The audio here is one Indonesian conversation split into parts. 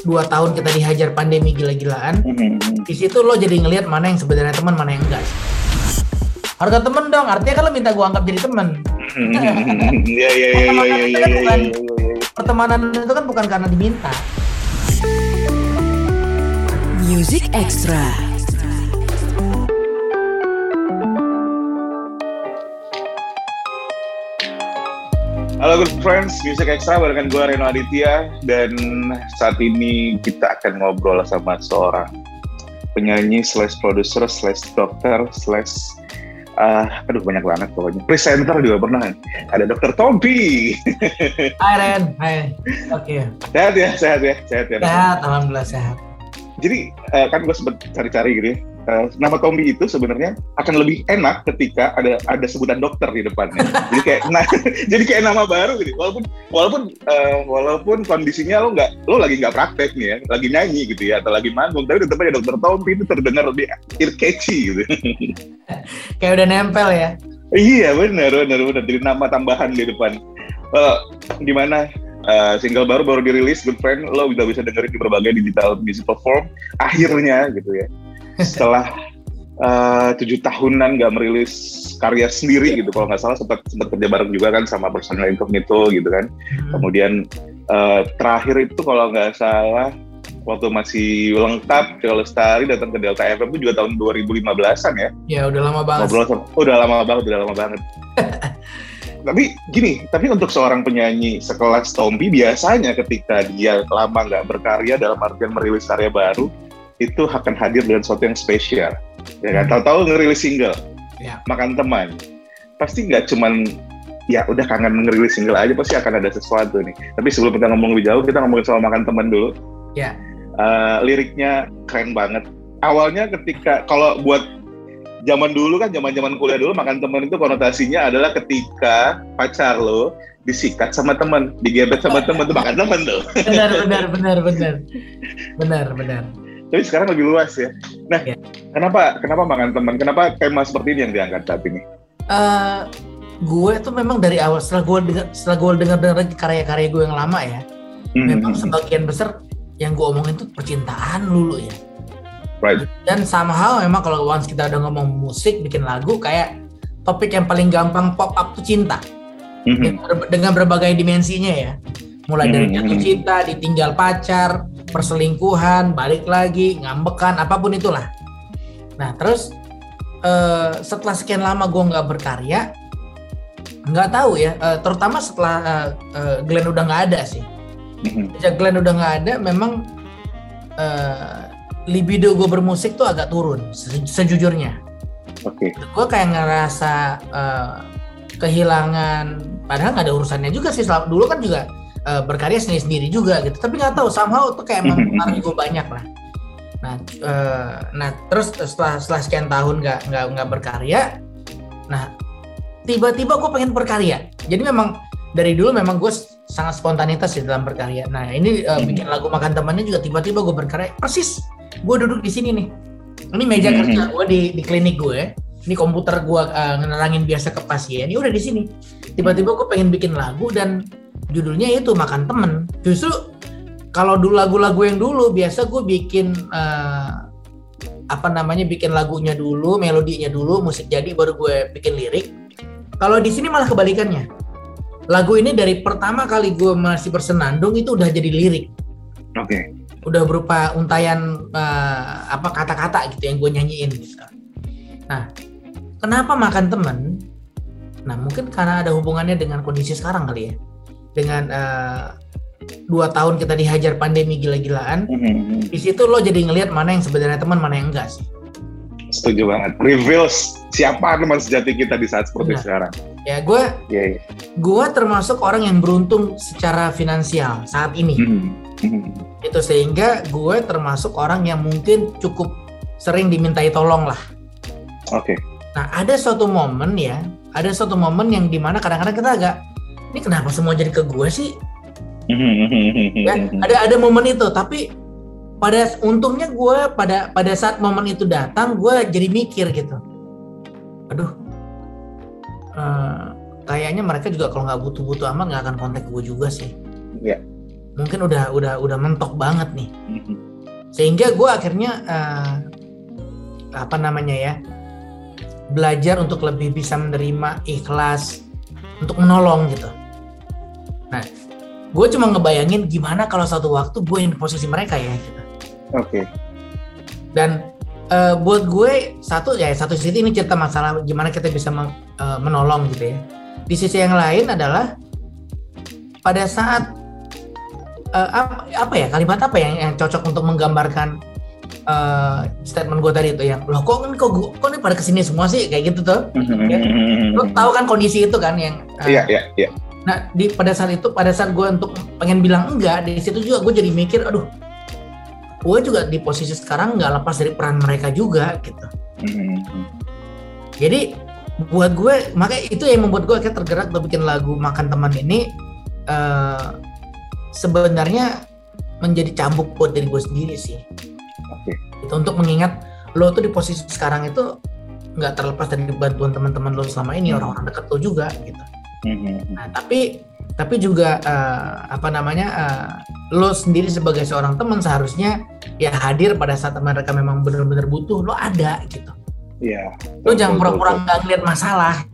dua tahun kita dihajar pandemi gila-gilaan, Mhm. di situ lo jadi ngelihat mana yang sebenarnya teman, mana yang enggak. Harga temen dong, artinya kan lo minta gua anggap jadi temen. Iya iya iya iya iya iya iya iya. Pertemanan itu kan bukan karena diminta. Music Extra. Halo good friends, Music Extra barengan gue Reno Aditya. Dan saat ini kita akan ngobrol sama seorang penyanyi slash produser slash dokter slash ah aduh banyak banget pokoknya. Presenter juga pernah. Ada dokter Tompi. Hai Ren, hai. Oke, sehat ya sehat ya sehat ya. Sehat, alhamdulillah sehat. jadi eh, kan gue sempet cari-cari gitu ya Eh, nama Tombi itu sebenarnya akan lebih enak ketika ada ada sebutan dokter di depannya. jadi kayak nah, jadi kayak nama baru gitu. Walaupun walaupun eh, walaupun kondisinya lo nggak lo lagi nggak praktek nih ya, lagi nyanyi gitu ya atau lagi manggung, tapi tetap aja dokter Tombi itu terdengar lebih ear catchy gitu. Kayak udah nempel ya. iya benar benar benar. Jadi nama tambahan di depan. Well, gimana eh, single baru baru dirilis Good Friend lo udah bisa dengerin di berbagai digital music platform akhirnya gitu ya setelah eh, tujuh tahunan nggak merilis karya sendiri gitu. Kalau nggak salah sempat sempat kerja bareng juga kan sama personal incognito gitu kan. Hmm. kemudian eh, terakhir itu kalau nggak salah waktu masih lengkap Tio Lestari datang ke Delta FM itu juga tahun 2015an ya. Ya udah lama banget. ngobrol sama oh, udah lama banget udah lama banget. Tapi gini tapi untuk seorang penyanyi sekelas Tompi biasanya ketika dia lama nggak berkarya dalam artian merilis karya baru itu akan hadir dengan sesuatu yang spesial ya kan Hmm. tahu-tahu ngerilis single Ya. makan teman pasti nggak cuman ya udah kangen ngerilis single aja pasti akan ada sesuatu nih tapi sebelum kita ngomong lebih jauh kita ngomongin soal makan teman dulu Ya. Eh, liriknya keren banget awalnya ketika kalau buat zaman dulu kan zaman zaman kuliah dulu makan teman itu konotasinya adalah ketika pacar lo disikat sama teman digebet sama teman tuh makan teman tuh Benar, benar, benar, benar. Benar, benar. Tapi sekarang lebih luas ya. Nah Ya. kenapa kenapa makan teman kenapa tema seperti ini yang diangkat saat ini? Eh gue tuh memang dari awal setelah gue dengar setelah gue dengar dengar karya-karya gue yang lama ya memang Hmm, sebagian besar yang gue omongin tuh percintaan dulu ya. Right. Dan somehow memang kalau once kita udah ngomong musik bikin lagu kayak topik yang paling gampang pop up tuh cinta. Mhm. dengan, ber- dengan berbagai dimensinya ya. Mulai dari Hmm. jatuh cinta ditinggal pacar perselingkuhan balik lagi ngambekan apa pun itulah. Nah terus eh, setelah sekian lama gue nggak berkarya nggak tahu ya eh, terutama setelah eh, eh, Glenn udah nggak ada sih. Sejak Glenn udah nggak ada memang eh, libido gue bermusik tuh agak turun se- sejujurnya. Oke. Gue kayak ngerasa eh, kehilangan padahal nggak ada urusannya juga sih selama dulu kan juga eh, berkarya sendiri sendiri juga gitu. Tapi nggak tahu somehow tuh kayak emang pengaruh gue banyak lah. Nah eh, nah terus setelah setelah sekian tahun nggak nggak nggak berkarya nah tiba-tiba gue pengen berkarya. Jadi memang dari dulu memang gue sangat spontanitas di dalam berkarya. Nah ini Hmm. bikin lagu makan temannya juga tiba-tiba gue berkarya. Persis gue duduk di sini nih. Ini meja Hmm. kerja gue di di klinik gue ini komputer gue uh, ngenerangin biasa ke pasien. Ini udah di sini. Tiba-tiba gue pengen bikin lagu dan judulnya itu makan temen justru kalau dulu lagu-lagu yang dulu biasa gue bikin eh, apa namanya bikin lagunya dulu melodinya dulu musik jadi baru gue bikin lirik kalau di sini malah kebalikannya lagu ini dari pertama kali gue masih bersenandung itu udah jadi lirik oke udah berupa untayan eh, apa kata-kata gitu yang gue nyanyiin gitu. Nah, kenapa makan temen? Nah, mungkin karena ada hubungannya dengan kondisi sekarang kali ya. Dengan eh, dua tahun kita dihajar pandemi gila-gilaan, Mhm. di situ lo jadi ngelihat mana yang sebenarnya teman, mana yang enggak sih. setuju banget reveals siapa teman sejati kita di saat seperti Benar. sekarang Ya, gue Iya, iya. gue termasuk orang yang beruntung secara finansial saat ini. Mhm. Mhm. Itu sehingga gue termasuk orang yang mungkin cukup sering dimintai tolong lah. oke Nah, ada suatu momen ya, ada suatu momen yang di mana kadang-kadang kita agak, ini kenapa semua jadi ke gue sih? Ya, ada ada momen itu, tapi pada untungnya gue pada pada saat momen itu datang, gue jadi mikir gitu, aduh, eh, kayaknya mereka juga kalau nggak butuh-butuh amat nggak akan kontak gue juga sih. Iya. mungkin udah udah udah mentok banget nih Mhm. sehingga gue akhirnya eh, apa namanya ya belajar untuk lebih bisa menerima ikhlas untuk menolong gitu nah gue cuma ngebayangin gimana kalau satu waktu gue yang di posisi mereka ya gitu. Oke. dan eh, buat gue satu ya satu sisi ini cerita masalah gimana kita bisa men- eh, menolong gitu ya di sisi yang lain adalah pada saat eh, apa, apa ya kalimat apa yang yang cocok untuk menggambarkan eh, statement gue tadi itu yang loh kok kok gua- kok ini pada ke sini semua sih kayak gitu tuh lo tahu kan kondisi itu kan yang Iya, iya, iya. Nah, di pada saat itu, pada saat gue untuk pengen bilang enggak, di situ juga gue jadi mikir, aduh, gue juga di posisi sekarang nggak lepas dari peran mereka juga gitu. Jadi buat gue, makanya itu yang membuat gue akhirnya tergerak untuk bikin lagu Makan Teman ini eh sebenarnya menjadi cambuk buat diri gue sendiri sih. Oke. Itu untuk mengingat lo tuh di posisi sekarang itu nggak terlepas dari bantuan teman-teman lo selama ini, Hmm. orang-orang dekat lo juga gitu. Mhm. Nah, tapi tapi juga eh, apa namanya eh, lo sendiri sebagai seorang teman seharusnya ya hadir pada saat mereka memang benar-benar butuh lo ada gitu. Iya. Lo jangan pura-pura nggak ngeliat masalah.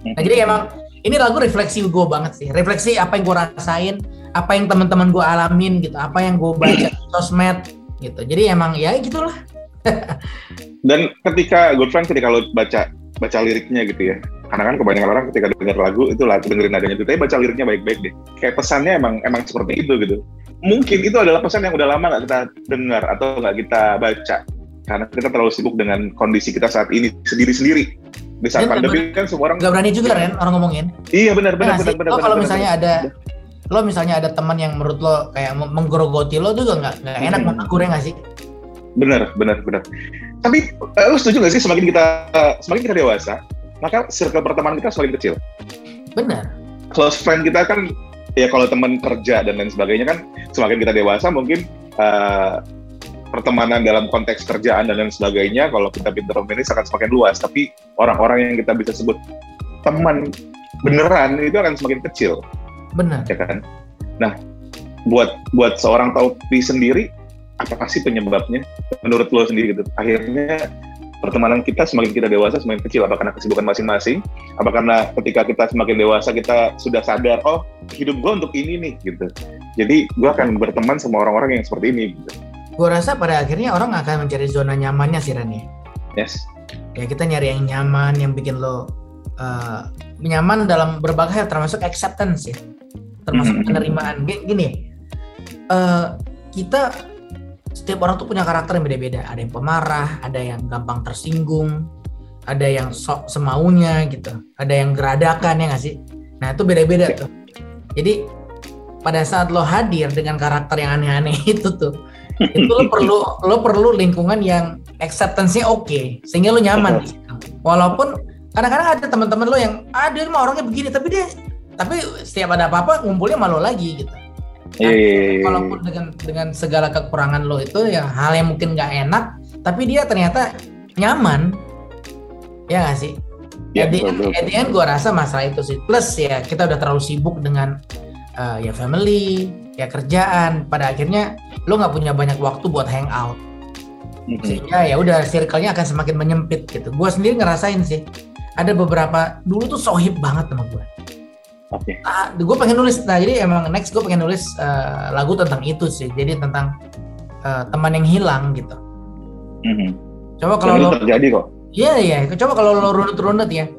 betul. Nah, jadi emang ini lagu refleksi gue banget sih. Refleksi apa yang gue rasain, apa yang teman-teman gue alamin gitu, apa yang gue baca di sosmed gitu. Jadi emang ya gitulah. Dan ketika good friend ketika lo baca baca liriknya gitu ya. Karena kan kebanyakan orang ketika denger lagu itu lagu dengerin nadanya itu, tapi baca liriknya baik-baik deh. Kayak pesannya emang emang seperti itu gitu. Mungkin itu adalah pesan yang udah lama nggak kita dengar atau nggak kita baca. Karena kita terlalu sibuk dengan kondisi kita saat ini sendiri-sendiri. Di saat pandemi kan semua orang Gak berani juga Ren orang ngomongin. Iya benar benar nggak benar benar. lo benar, kalau misalnya benar. ada lo misalnya ada teman yang menurut lo kayak menggerogoti lo juga nggak nggak enak Hmm. tegur ya nggak sih? benar benar benar. Tapi eh, lu setuju nggak sih semakin kita semakin kita dewasa, maka circle pertemanan kita semakin kecil. Benar. Close friend kita kan ya kalau teman kerja dan lain sebagainya kan semakin kita dewasa mungkin eh, pertemanan dalam konteks kerjaan dan lain sebagainya kalau kita pintar memilih akan semakin luas. Tapi orang-orang yang kita bisa sebut teman beneran itu akan semakin kecil. Benar. ya kan? Nah, buat buat seorang Taufi sendiri, apa sih penyebabnya? Menurut lo sendiri gitu. Akhirnya pertemanan kita semakin kita dewasa semakin kecil. Apa karena kesibukan masing-masing? Apa karena ketika kita semakin dewasa kita sudah sadar, oh hidup gue untuk ini nih gitu. Jadi gue akan berteman sama orang-orang yang seperti ini. Gitu. Gue rasa pada akhirnya orang akan mencari zona nyamannya sih ya. Yes. Ya kita nyari yang nyaman, yang bikin lo eh, nyaman dalam berbagai hal termasuk acceptance ya. Termasuk Mhm. penerimaan. Gini, eh, kita setiap orang tuh punya karakter yang beda-beda. Ada yang pemarah, ada yang gampang tersinggung, ada yang sok semaunya gitu, ada yang geradakan ya nggak sih? Nah itu beda-beda Ya. tuh. Jadi pada saat lo hadir dengan karakter yang aneh-aneh itu tuh, itu lo perlu lo perlu lingkungan yang acceptance-nya oke, sehingga lo nyaman. di situ. Walaupun kadang-kadang ada teman-teman lo yang ah dia mah orangnya begini, tapi dia tapi setiap ada apa-apa ngumpulnya malu lagi gitu. Iya, iya, iya, iya. Walaupun dengan dengan segala kekurangan lo itu yang hal yang mungkin nggak enak, tapi dia ternyata nyaman. Ya nggak sih? Ya, at the end, betul. at the end gue rasa masalah itu sih. Plus ya kita udah terlalu sibuk dengan eh, ya family, ya kerjaan. Pada akhirnya lo nggak punya banyak waktu buat hangout. Mhm. Sehingga ya udah circle-nya akan semakin menyempit gitu. Gue sendiri ngerasain sih. Ada beberapa dulu tuh sohib banget sama gue. Oke. Ah, gue pengen nulis. Nah jadi emang next gue pengen nulis eh, lagu tentang itu sih. Jadi tentang eh, teman yang hilang gitu. Mhm. Coba kalau lo terjadi kok. Iya iya, coba kalau lo runut-runut ya.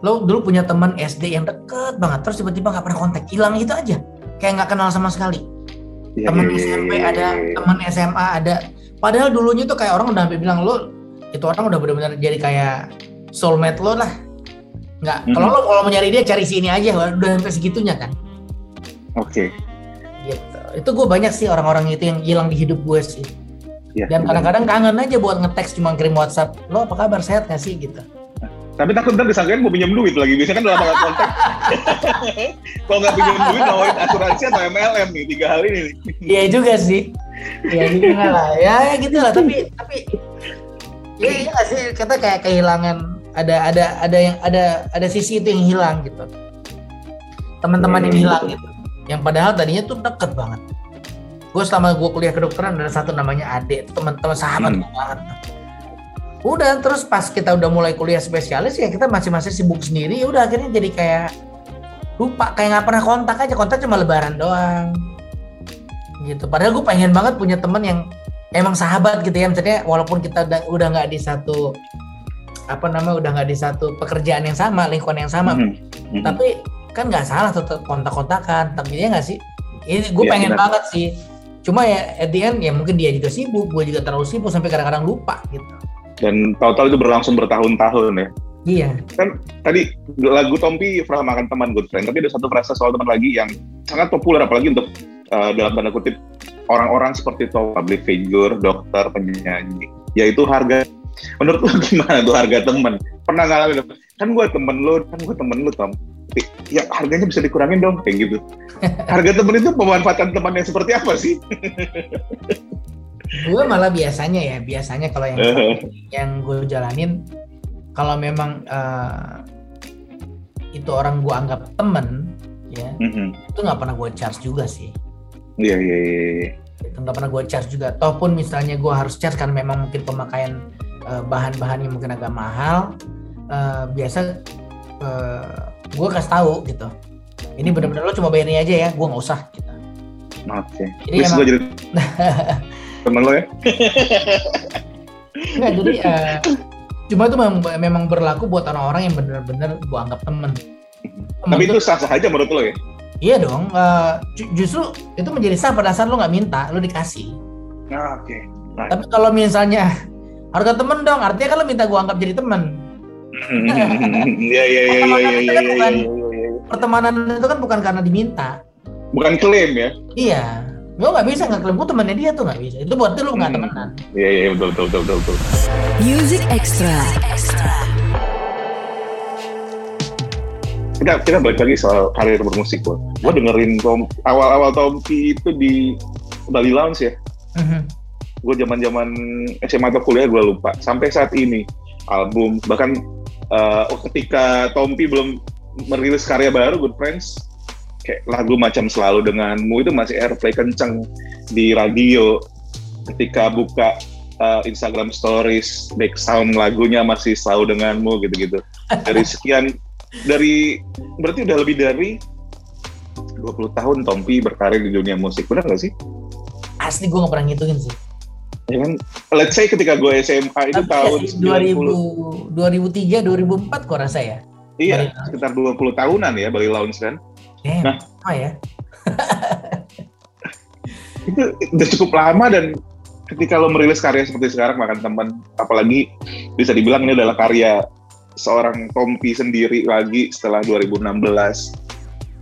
Lo dulu punya teman SD yang deket banget, terus tiba-tiba nggak pernah kontak, hilang gitu aja. Kayak nggak kenal sama sekali. Iya, Teman iya, iya, SMP iya, ada, iya. teman SMA ada. Padahal dulunya tuh kayak orang udah sampai bilang lo itu orang udah benar-benar jadi kayak soulmate lo lah. Nggak, Mhm. kalau lo kalau mau nyari dia cari sini aja, udah sampai segitunya kan. Oke. Gitu. Itu gue banyak sih orang-orang itu yang hilang di hidup gue sih. Iya, Dan kadang-kadang kangen aja buat nge-text cuma kirim WhatsApp. Lo apa kabar sehat gak sih gitu. Tapi takut ntar disangkain mau pinjam duit lagi. Biasanya kan dalam nggak kontak. Kalau nggak pinjam duit, nawarin asuransi atau MLM nih. Tiga hal ini nih. Iya juga sih. Iya juga lah. Ya, ya gitu lah. Tapi tapi ya iya nggak sih kita kayak kehilangan ada ada ada yang ada ada sisi itu yang hilang gitu. Teman-teman yang hilang gitu. yang padahal tadinya tuh deket banget gue selama gue kuliah kedokteran ada satu namanya Ade teman-teman sahabat Hmm. banget udah terus pas kita udah mulai kuliah spesialis ya kita masing-masing sibuk sendiri ya udah akhirnya jadi kayak lupa kayak nggak pernah kontak aja kontak cuma lebaran doang gitu padahal gue pengen banget punya temen yang emang sahabat gitu ya maksudnya walaupun kita udah udah nggak di satu apa namanya udah nggak di satu pekerjaan yang sama lingkungan yang sama Mhm. Mhm. tapi kan nggak salah tetap kontak-kontakan tapi dia nggak sih ini gue Iya, pengen benar. banget sih cuma ya at the end ya mungkin dia juga sibuk gue juga terlalu sibuk sampai kadang-kadang lupa gitu Dan tahu-tahu itu berlangsung bertahun-tahun ya. iya Kan tadi lagu Tompi pernah makan teman good friend, tapi ada satu frasa soal teman lagi yang sangat populer apalagi untuk uh, dalam tanda kutip orang-orang seperti itu public figure, dokter, penyanyi, yaitu harga. Menurut lo gimana tuh harga teman? Pernah ngalamin? Kan gue temen lo, kan gue temen lo Tom. Ya harganya bisa dikurangin dong kayak gitu. Harga temen itu pemanfaatan teman yang seperti apa sih? gue malah biasanya ya biasanya kalau yang yang gue jalanin kalau memang eh, itu orang gue anggap temen ya Mhm. itu nggak pernah gue charge juga sih Iya iya iya. iya. nggak pernah gue charge juga ataupun misalnya gue harus charge karena memang mungkin pemakaian bahan-bahan yang mungkin agak mahal eh, biasa gue kasih tahu gitu ini benar-benar lo cuma bayar ini aja ya gue nggak usah gitu. Oke. Jadi Please emang- gue jadi temen lo ya. Nggak, jadi eh, cuma itu memang, memang berlaku buat orang-orang yang benar-benar gue anggap temen Temen Tapi itu sah-sah aja menurut lo ya? iya dong eh, ju- justru itu menjadi sah pada saat lo nggak minta lo dikasih Nah, oke. tapi kalau misalnya harga temen dong artinya kan lo minta gue anggap jadi temen Iya iya iya iya iya iya iya iya. iya. pertemanan itu kan bukan karena diminta Bukan klaim ya? iya lo nggak bisa nggak klaim gue temennya dia tuh nggak bisa itu berarti lo nggak Hmm. temenan Iya iya betul betul betul betul. betul. Music Extra. Kita kita balik lagi soal karir bermusik gue. Gue dengerin Tom awal-awal Tompi itu di Bali Lounge ya. Mhm. Gue zaman-zaman SMA atau kuliah gue lupa. Sampai saat ini album bahkan eh, ketika Tompi belum merilis karya baru Good Friends kayak lagu macam selalu denganmu itu masih airplay kenceng di radio ketika buka uh, Instagram Stories back sound lagunya masih selalu denganmu gitu-gitu dari sekian dari berarti udah lebih dari 20 tahun Tompi berkarir di dunia musik benar nggak sih? asli gue nggak pernah ngitungin sih Ya kan, let's say ketika gue SMA itu Tapi tahun ya, 90 2000 2003 2004 kok rasa ya? Iya Bali sekitar 20 tahunan ya Bali Lounge kan? Damn, Nah. apa ya? Itu udah cukup lama dan ketika lo merilis karya seperti sekarang makan teman apalagi bisa dibilang ini adalah karya seorang Tompi sendiri lagi setelah 2016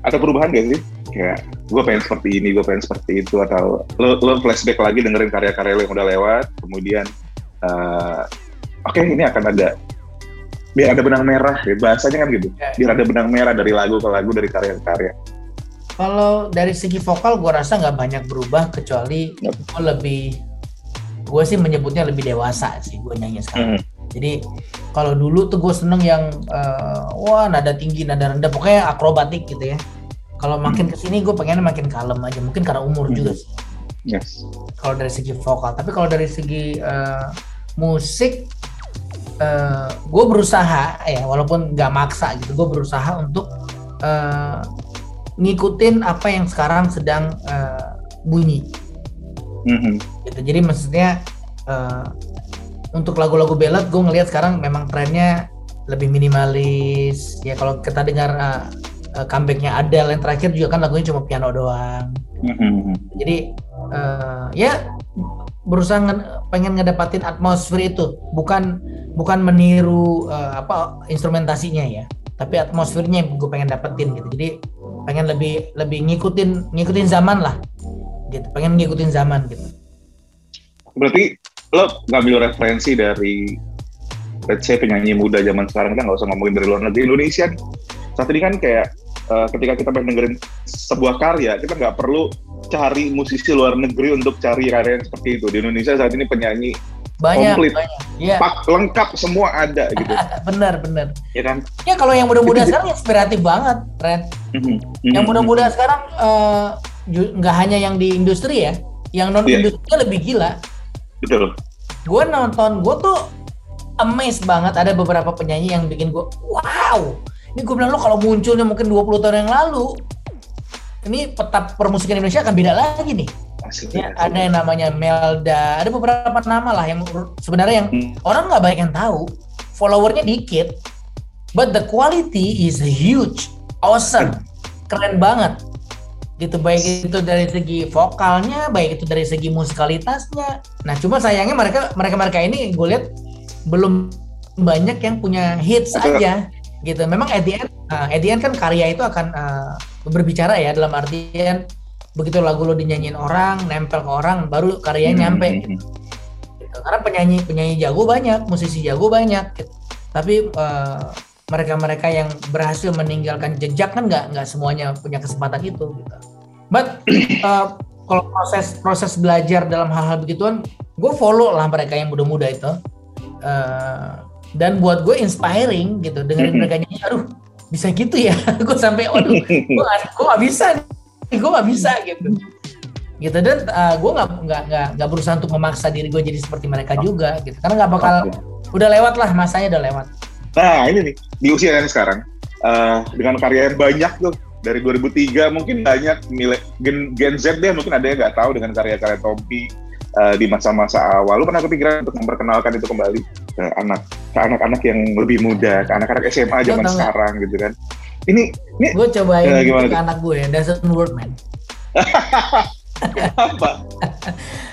ada perubahan gak sih? Kayak gue pengen seperti ini gue pengen seperti itu atau lo, lo flashback lagi dengerin karya-karya lo yang udah lewat kemudian eh, oke ini akan ada biar ada benang merah ya bahasanya kan gitu Ya. biar ada benang merah dari lagu ke lagu dari karya ke karya Kalau dari segi vokal gue rasa nggak banyak berubah kecuali Yap. gue lebih gue sih menyebutnya lebih dewasa sih gue nyanyi sekarang. Hmm. Jadi kalau dulu tuh gue seneng yang eh, wah nada tinggi nada rendah pokoknya akrobatik gitu ya. Kalau makin ke sini gue pengen makin kalem aja. Mungkin karena umur Hmm. juga sih. yes. Kalau dari segi vokal. Tapi kalau dari segi eh, musik gue berusaha ya walaupun nggak maksa gitu. Gue berusaha untuk eh, ngikutin apa yang sekarang sedang eh, bunyi. Mhm. gitu. Jadi maksudnya eh, untuk lagu-lagu ballad gue ngelihat sekarang memang trennya lebih minimalis. Ya kalau kita dengar eh, eh, comebacknya Adele yang terakhir juga kan lagunya cuma piano doang. Mhm. jadi eh, ya berusaha nge- pengen ngedapatin atmosfer itu. Bukan bukan meniru eh, apa instrumentasinya ya. Tapi atmosfernya yang gue pengen dapetin gitu. Jadi pengen lebih lebih ngikutin ngikutin zaman lah. Gitu pengen ngikutin zaman gitu. Berarti lo ngambil referensi dari let's say penyanyi muda zaman sekarang kita nggak usah ngomongin dari luar negeri Indonesia. Saat ini kan kayak eh, ketika kita pengen dengerin sebuah karya kita nggak perlu cari musisi luar negeri untuk cari karya yang seperti itu di Indonesia saat ini penyanyi banyak Komplit. banyak Iya. pak lengkap semua ada gitu benar benar ya kan ya kalau yang muda-muda sekarang inspiratif banget Ren Mhm. yang Mhm. muda-muda sekarang eh, nggak hanya yang di industri ya yang non Iya. industrinya lebih gila betul gue nonton gue tuh amazed banget ada beberapa penyanyi yang bikin gue wow ini gue bilang lo kalau munculnya mungkin 20 tahun yang lalu ini peta permusikan Indonesia akan beda lagi nih. Ya, ada yang namanya Melda ada beberapa nama lah yang sebenarnya yang Hmm. orang nggak banyak yang tahu. Followernya dikit but the quality is huge. Awesome. Keren banget. Gitu baik itu dari segi vokalnya baik itu dari segi musikalitasnya. Nah cuma sayangnya mereka mereka mereka ini gue lihat belum banyak yang punya hits aja gitu memang at the end uh, at the end kan karya itu akan uh, berbicara ya dalam artian begitu lagu lo dinyanyiin orang nempel ke orang baru karyanya nyampe Mhm. gitu. karena penyanyi penyanyi jago banyak musisi jago banyak gitu. tapi eh, mereka-mereka yang berhasil meninggalkan jejak kan nggak nggak semuanya punya kesempatan itu gitu. but eh, kalau proses proses belajar dalam hal-hal begituan gue follow lah mereka yang muda-muda itu Eh, dan buat gue inspiring gitu dengerin Mhm. mereka nyanyi aduh bisa gitu ya gue sampai waduh gue gak, gue gak bisa nih gue gak bisa gitu gitu dan gue nggak nggak nggak nggak berusaha untuk memaksa diri gue jadi seperti mereka juga gitu karena nggak bakal Oke. udah lewat lah masanya udah lewat Nah ini nih di usia yang sekarang eh, dengan karya yang banyak tuh dari 2003 mungkin banyak nilai gen, Gen Z deh mungkin ada yang nggak tahu dengan karya-karya Tompi eh, di masa-masa awal. Lu pernah kepikiran untuk memperkenalkan itu kembali ke anak ke anak-anak yang lebih muda, ke anak-anak SMA zaman sekarang gitu kan? Ini ini gue cobain Ya, gitu gimana ke anak gue doesn't work man apa?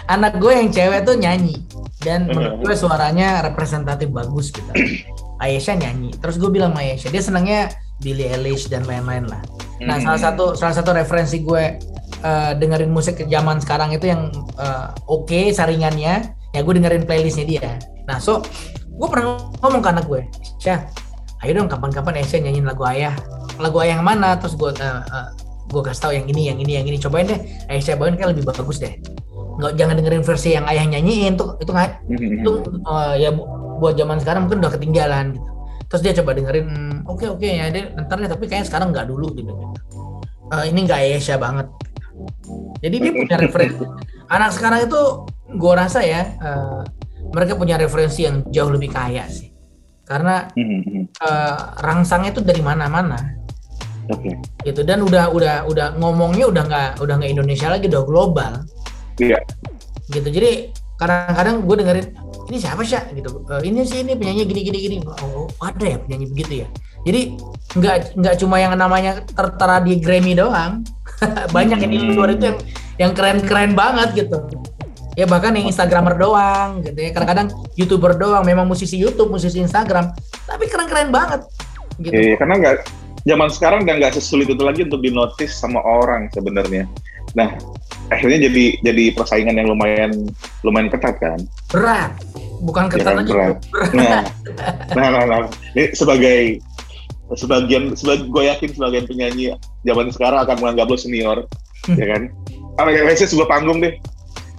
anak gue yang cewek tuh nyanyi dan Hmm. menurut gue suaranya representatif bagus gitu Ayesha nyanyi terus gue bilang sama Ayesha dia senangnya Billie Eilish dan lain-lain lah Nah, Hmm. salah satu salah satu referensi gue eh, dengerin musik ke zaman sekarang itu yang eh, oke saringannya, ya gue dengerin playlistnya dia. Nah, so gue pernah ngomong ke anak gue, Syah, ayo dong kapan-kapan Aisyah nyanyiin lagu ayah. Lagu ayah yang mana? Terus gue eh, eh, gue kasih tahu yang ini, yang ini, yang ini. Cobain deh, Aisyah bawain kayak lebih bagus deh. Nggak jangan dengerin versi yang ayah nyanyiin tuh itu nggak itu eh, ya bu- buat zaman sekarang mungkin udah ketinggalan gitu. Terus dia coba dengerin, "Hmm, oke oke ya deh, ntar deh tapi kayaknya sekarang nggak dulu gitu. Eh, ini nggak Ayesha banget. Jadi dia punya referensi. Anak sekarang itu gue rasa ya eh, mereka punya referensi yang jauh lebih kaya sih. Karena Hmm, hmm. eh, rangsangnya itu dari mana-mana. Oke. gitu. Dan udah udah udah ngomongnya udah nggak udah nggak Indonesia lagi udah global. Iya. gitu. Jadi kadang-kadang gue dengerin ini siapa sih gitu. "Eh, ini sih ini penyanyi gini gini gini. Oh ada ya penyanyi begitu ya? Jadi nggak nggak cuma yang namanya tertera di Grammy doang. Banyak yang di luar itu yang yang keren-keren banget gitu ya bahkan yang instagramer doang gitu ya kadang-kadang youtuber doang memang musisi YouTube musisi Instagram tapi keren-keren banget gitu Iya, karena nggak zaman sekarang udah nggak sesulit itu lagi untuk dinotis sama orang sebenarnya. Nah, akhirnya jadi jadi persaingan yang lumayan lumayan ketat kan. berat bukan Ya, ketat aja berat. Nah, nah, nah, nah. Ini sebagai sebagian sebagai gue yakin sebagian penyanyi zaman sekarang akan menganggap lo senior, ya kan? Apa ya, let's say sebuah panggung deh,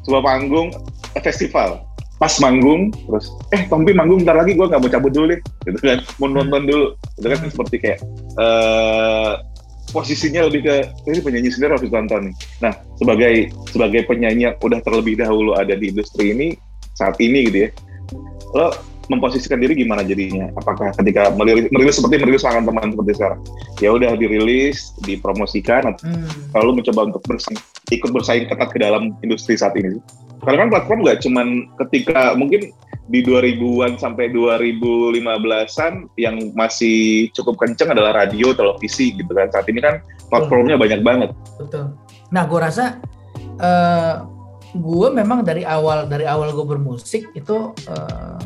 sebuah panggung eh, festival. Pas manggung, terus eh Tompi manggung bentar lagi gue nggak mau cabut dulu deh, gitu kan? Mau nonton dulu, itu kan seperti kayak eh posisinya lebih ke ini penyanyi sendiri harus ditonton nih. Nah, sebagai sebagai penyanyi yang udah terlebih dahulu ada di industri ini saat ini gitu ya, lo memposisikan diri gimana jadinya? Apakah ketika merilis, merilis seperti merilis tangan teman seperti sekarang, ya udah dirilis, dipromosikan, atau Hmm. lalu mencoba untuk bersaing, ikut bersaing ketat ke dalam industri saat ini? Karena kan platform nggak cuman ketika mungkin di 2000-an sampai 2015-an yang masih cukup kenceng adalah radio, televisi gitu kan. Saat ini kan platformnya banyak banget. betul nah gue rasa eh gue memang dari awal dari awal gue bermusik itu eh,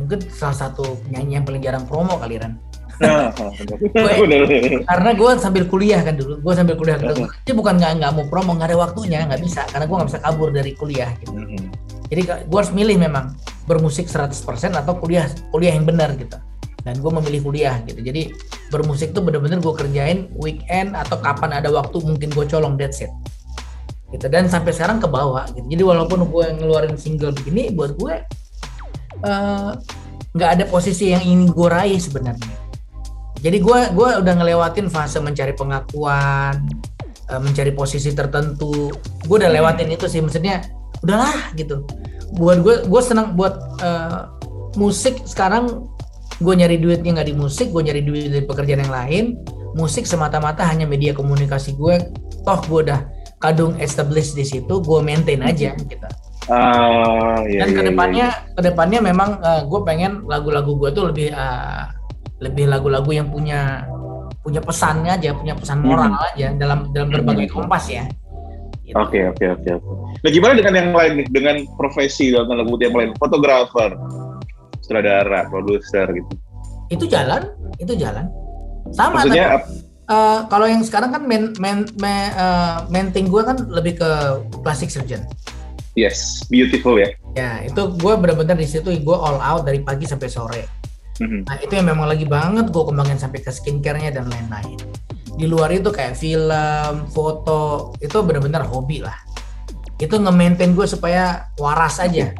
mungkin salah satu penyanyi yang paling jarang promo kali Ran Nah, benar. karena gue sambil kuliah kan dulu gue sambil kuliah dulu. Jadi bukan nggak nggak mau promo nggak ada waktunya nggak bisa karena gue nggak bisa kabur dari kuliah gitu. Mhm. jadi gue harus milih memang bermusik 100% atau kuliah kuliah yang benar gitu. Dan gue memilih kuliah gitu. Jadi bermusik tuh bener-bener gue kerjain weekend atau kapan ada waktu mungkin gue colong that's it. Gitu. Dan sampai sekarang ke bawah gitu. Jadi walaupun gue ngeluarin single begini buat gue eh, nggak ada posisi yang ingin gue raih sebenarnya. Jadi gue gua udah ngelewatin fase mencari pengakuan, eh, mencari posisi tertentu. Gue udah lewatin itu sih, maksudnya udahlah gitu. Buat gue gue senang buat eh, musik sekarang gue nyari duitnya nggak di musik, gue nyari duit dari pekerjaan yang lain. Musik semata-mata hanya media komunikasi gue. Toh gue udah kadung establish di situ, gue maintain aja gitu. Ah, iya, Dan iya, ke depannya, ke depannya memang gue pengen lagu-lagu gue tuh lebih eh, lebih lagu-lagu yang punya punya pesannya aja, punya pesan moral Hmm. aja dalam dalam berbagai Hmm. kompas ya. Gitu. Oke oke oke. Nah gimana dengan yang lain nih? Dengan profesi dalam tanda kutip yang lain, fotografer, sutradara, produser gitu. Itu jalan, itu jalan. Sama Maksudnya ap- Eh, kalau yang sekarang kan main main main, eh, main thing gue kan lebih ke plastic surgeon. yes, beautiful ya. Ya itu gue benar-benar di situ gue all out dari pagi sampai sore. Mhm. Nah itu yang memang lagi banget gue kembangin sampai ke skincare-nya dan lain-lain. Di luar itu kayak film, foto itu benar-benar hobi lah. Itu nge-maintain gue supaya waras aja.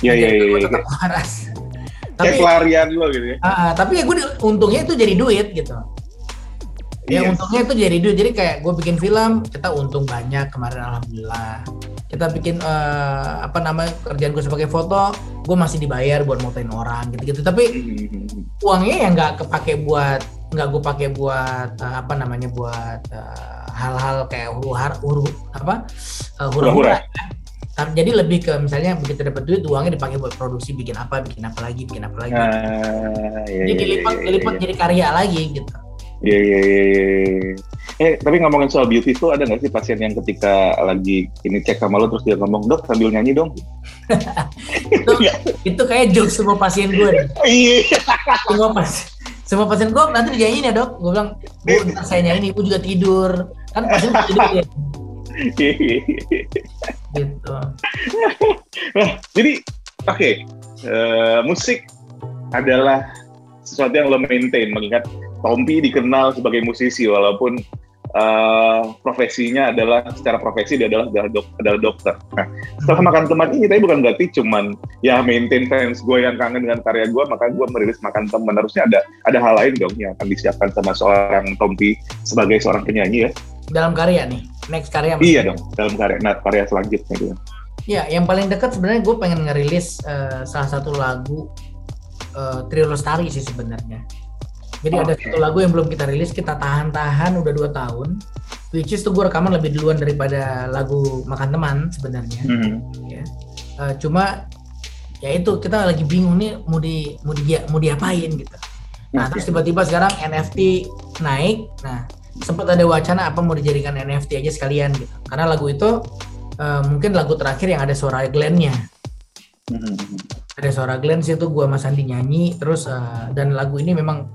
Iya iya iya. Iya. tetap waras. Kayak tapi pelarian lo gitu ya. ah, tapi ya gue untungnya itu jadi duit gitu. Ya Yes. untungnya itu jadi duit. Jadi kayak gue bikin film, kita untung banyak kemarin alhamdulillah. Kita bikin eh, apa namanya kerjaan gue sebagai foto, gue masih dibayar buat motoin orang gitu-gitu. Tapi uangnya ya nggak kepake buat nggak gue pakai buat eh, apa namanya buat eh, hal-hal kayak huru har huru apa Hura-hura. hura-hura ya. Jadi lebih ke misalnya begitu dapat duit uangnya dipakai buat produksi bikin apa bikin apa lagi bikin apa lagi Ah, iya, jadi iya, dilipat iya, dilipat iya. jadi karya lagi gitu Iya iya iya. iya. Eh tapi ngomongin soal beauty tuh ada nggak sih pasien yang ketika lagi ini cek sama lo terus dia ngomong dok sambil nyanyi dong? itu, itu kayak jokes semua pasien gue. Iya. semua pas semua pasien gue nanti dinyanyiin ya dok gue bilang bu ntar saya nyanyiin ibu juga tidur kan pasien tidur ya gitu Nah, jadi oke eh, musik adalah sesuatu yang lo maintain mengingat Tompi dikenal sebagai musisi walaupun eh, profesinya adalah secara profesi dia adalah adalah, dok- adalah dokter. Nah, setelah makan teman ini tapi bukan berarti cuman ya maintain fans gue yang kangen dengan karya gue maka gue merilis makan teman harusnya ada ada hal lain dong yang akan disiapkan sama seorang Tompi sebagai seorang penyanyi ya. dalam karya nih next karya maksudnya. Iya dong dalam karya nah, karya selanjutnya gitu. Ya, yang paling dekat sebenarnya gue pengen ngerilis eh, salah satu lagu eh, Trio Lestari sih sebenarnya. Jadi ada Oke. satu lagu yang belum kita rilis, kita tahan-tahan udah dua tahun. Which is tuh gue rekaman lebih duluan daripada lagu Makan Teman sebenarnya. Mhm. Ya. Eh, cuma ya itu kita lagi bingung nih mau di mau di mau diapain gitu. Nah terus tiba-tiba sekarang NFT naik. Nah sempat ada wacana apa mau dijadikan NFT aja sekalian gitu. Karena lagu itu eh, mungkin lagu terakhir yang ada suara Glenn-nya. Mhm. Ada suara Glenn sih itu gua Mas Andi nyanyi. Terus eh, dan lagu ini memang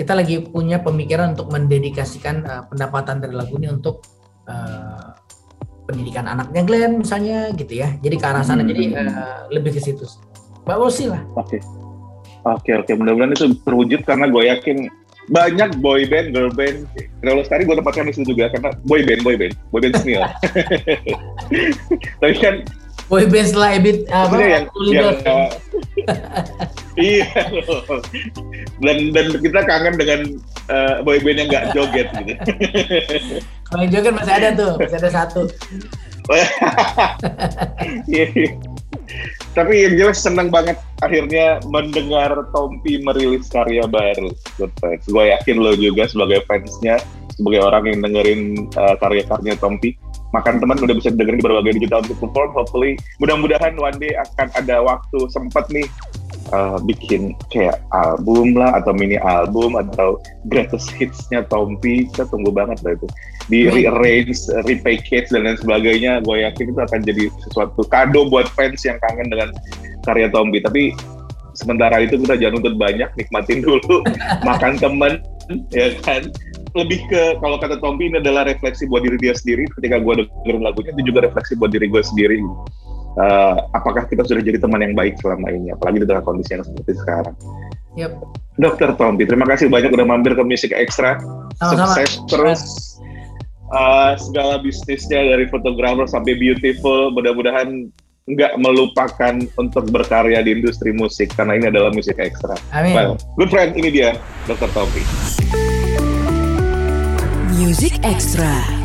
kita lagi punya pemikiran untuk mendedikasikan eh, pendapatan dari lagu ini untuk eh, pendidikan anaknya Glenn misalnya gitu ya. Jadi ke arah sana Hmm. jadi eh, lebih ke situ. Mbak Wosi lah. Oke. Oke oke mudah-mudahan itu terwujud karena gue yakin banyak boy band, girl band. Kalau tadi gue tempatkan di situ juga karena boy band, boy band, boy band senior. Tapi kan Boy band setelah Ebit apa? yang, yang uh, iya loh. dan dan kita kangen dengan uh, boy band yang nggak joget gitu. Kalau yang joget masih ada tuh, masih ada satu. Iya. Tapi yang jelas senang banget akhirnya mendengar Tompi merilis karya baru. Good friends. Gue yakin lo juga sebagai fansnya, sebagai orang yang dengerin uh, karya-karya Tompi, makan teman udah bisa dengerin di berbagai digital platform. Hopefully, mudah-mudahan one day akan ada waktu sempat nih uh, bikin kayak album lah atau mini album atau greatest hits-nya Tompi. Kita tunggu banget lah itu di rearrange, repackage dan lain sebagainya. Gue yakin itu akan jadi sesuatu kado buat fans yang kangen dengan karya Tompi. Tapi sementara itu kita jangan nuntut banyak, nikmatin dulu, makan temen, ya kan. Lebih ke kalau kata Tompi ini adalah refleksi buat diri dia sendiri. Ketika gue dengerin lagunya itu juga refleksi buat diri gue sendiri. Eh, apakah kita sudah jadi teman yang baik selama ini, apalagi di tengah kondisi yang seperti sekarang. Yep. Dokter Tompi, terima kasih banyak udah mampir ke Music Extra Sama-sama. sukses terus uh, segala bisnisnya dari fotografer sampai beautiful mudah-mudahan nggak melupakan untuk berkarya di industri musik karena ini adalah musik ekstra. Amin. Well, good friend ini dia Dr. Tompi. Music Extra.